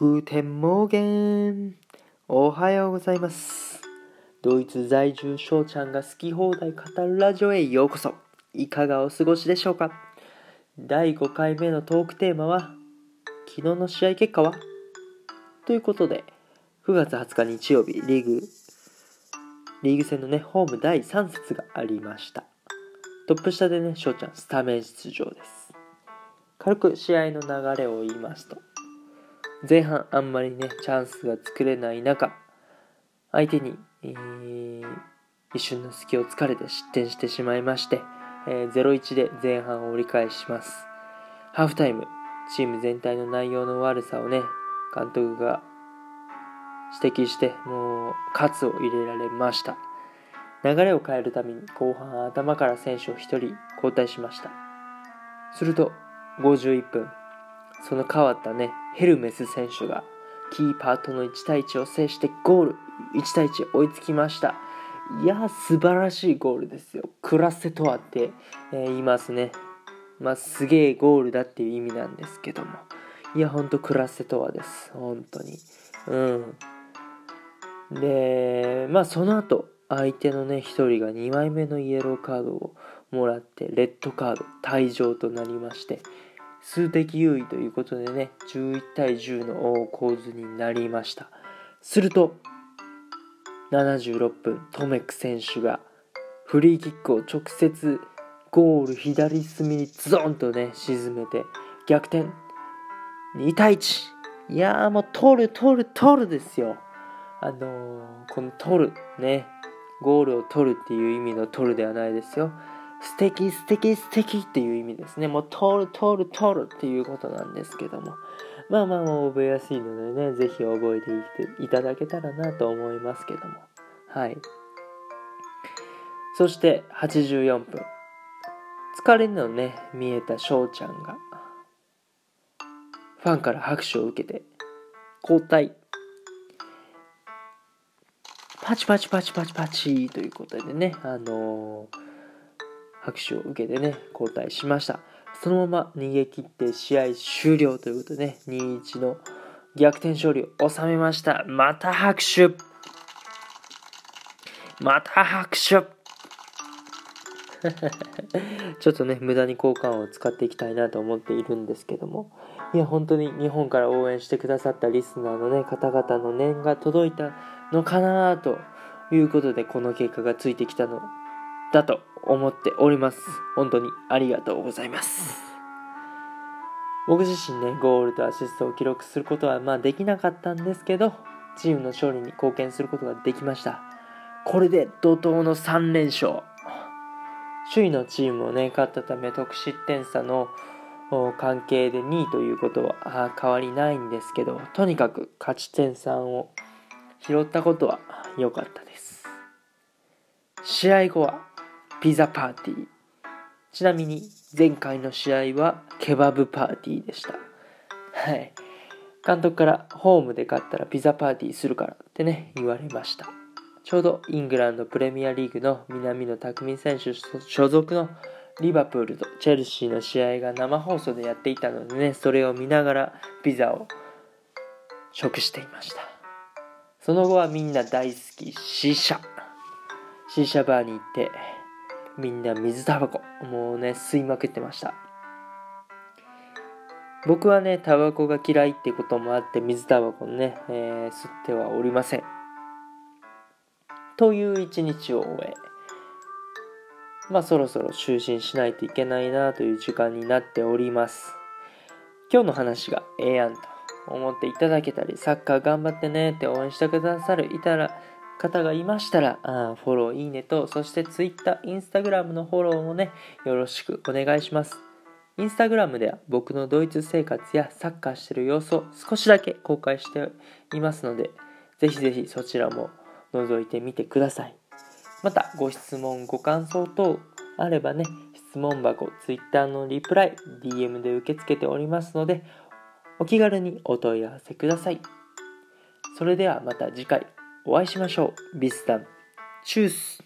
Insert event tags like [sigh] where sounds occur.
Guten Morgen おはようございます。ドイツ在住翔ちゃんが好き放題語るラジオへようこそ。いかがお過ごしでしょうか？第5回目のトークテーマは昨日の試合結果は？ということで9月20日日曜日リーグリーグ戦のねホーム第3節がありました。トップ下でね翔ちゃんスタメン出場です。軽く試合の流れを言いますと前半あんまりねチャンスが作れない中相手に、えー、一瞬の隙を突かれて失点してしまいまして、えー、0-1で前半を折り返します。ハーフタイムチーム全体の内容の悪さをね監督が指摘してもう喝を入れられました。流れを変えるために後半頭から選手を1人交代しました。すると51分。その変わったねヘルメス選手がキーパーとの1対1を制してゴール1対1追いつきました。いや素晴らしいゴールですよ。クラセとはって、えー、言いますね。まあすげえゴールだっていう意味なんですけども。いやほんとクラセとはです。本当に。うん。でまあその後相手のね1人が2枚目のイエローカードをもらってレッドカード退場となりまして数的優位ということでね11対10の構図になりました。すると76分トメック選手がフリーキックを直接ゴール左隅にズドンとね沈めて逆転。2対1いやーもう取る取る取るですよ。あのー、この取るねゴールを取るっていう意味の取るではないですよ。素敵素敵素敵っていう意味ですね。もう通る通る通るっていうことなんですけども。まあまあまあ覚えやすいのでね、ぜひ覚えていただけたらなと思いますけども。はい。そして84分。疲れのね、見えた翔ちゃんが、ファンから拍手を受けて、交代。パチパチパチパチパチということでね、あのー拍手を受けてね、交代しました。そのまま逃げ切って試合終了ということでね、2-1の逆転勝利を収めました。また拍手また拍手 [laughs] ちょっとね、無駄に交換を使っていきたいなと思っているんですけども、いや、本当に日本から応援してくださったリスナーのね、方々の念が届いたのかなということで、この結果がついてきたのだと思っております。本当にありがとうございます。僕自身ね、ゴールとアシストを記録することはまあできなかったんですけど、チームの勝利に貢献することができました。これで怒涛の3連勝。首位のチームをね、勝ったため得失点差の関係で2位ということは変わりないんですけど、とにかく勝ち点3を拾ったことは良かったです。試合後はピザパーティー。ちなみに前回の試合はケバブパーティーでした。はい。監督からホームで勝ったらピザパーティーするからってね、言われました。ちょうどイングランドプレミアリーグの南野拓実選手所属のリバプールとチェルシーの試合が生放送でやっていたのでね、それを見ながらピザを食していました。その後はみんな大好き、シーシャ。シーシャバーに行って、みんな水タバコ。もうね吸いまくってました。僕はねタバコが嫌いってこともあって水タバコね、えー、吸ってはおりません。という一日を終えまあそろそろ就寝しないといけないなという時間になっております。今日の話がええやんと思っていただけたりサッカー頑張ってねって応援してくださるいたら方がいましたら、あフォロー、いいねと、そして Twitter、Instagram のフォローもね、よろしくお願いします。インスタグラムでは僕のドイツ生活やサッカーしてる様子を少しだけ公開していますので、ぜひぜひそちらも覗いてみてください。また、ご質問、ご感想等あればね、質問箱、Twitter のリプライ、DM で受け付けておりますので、お気軽にお問い合わせください。それではまた次回お会いしましょう。ビスタン。チュース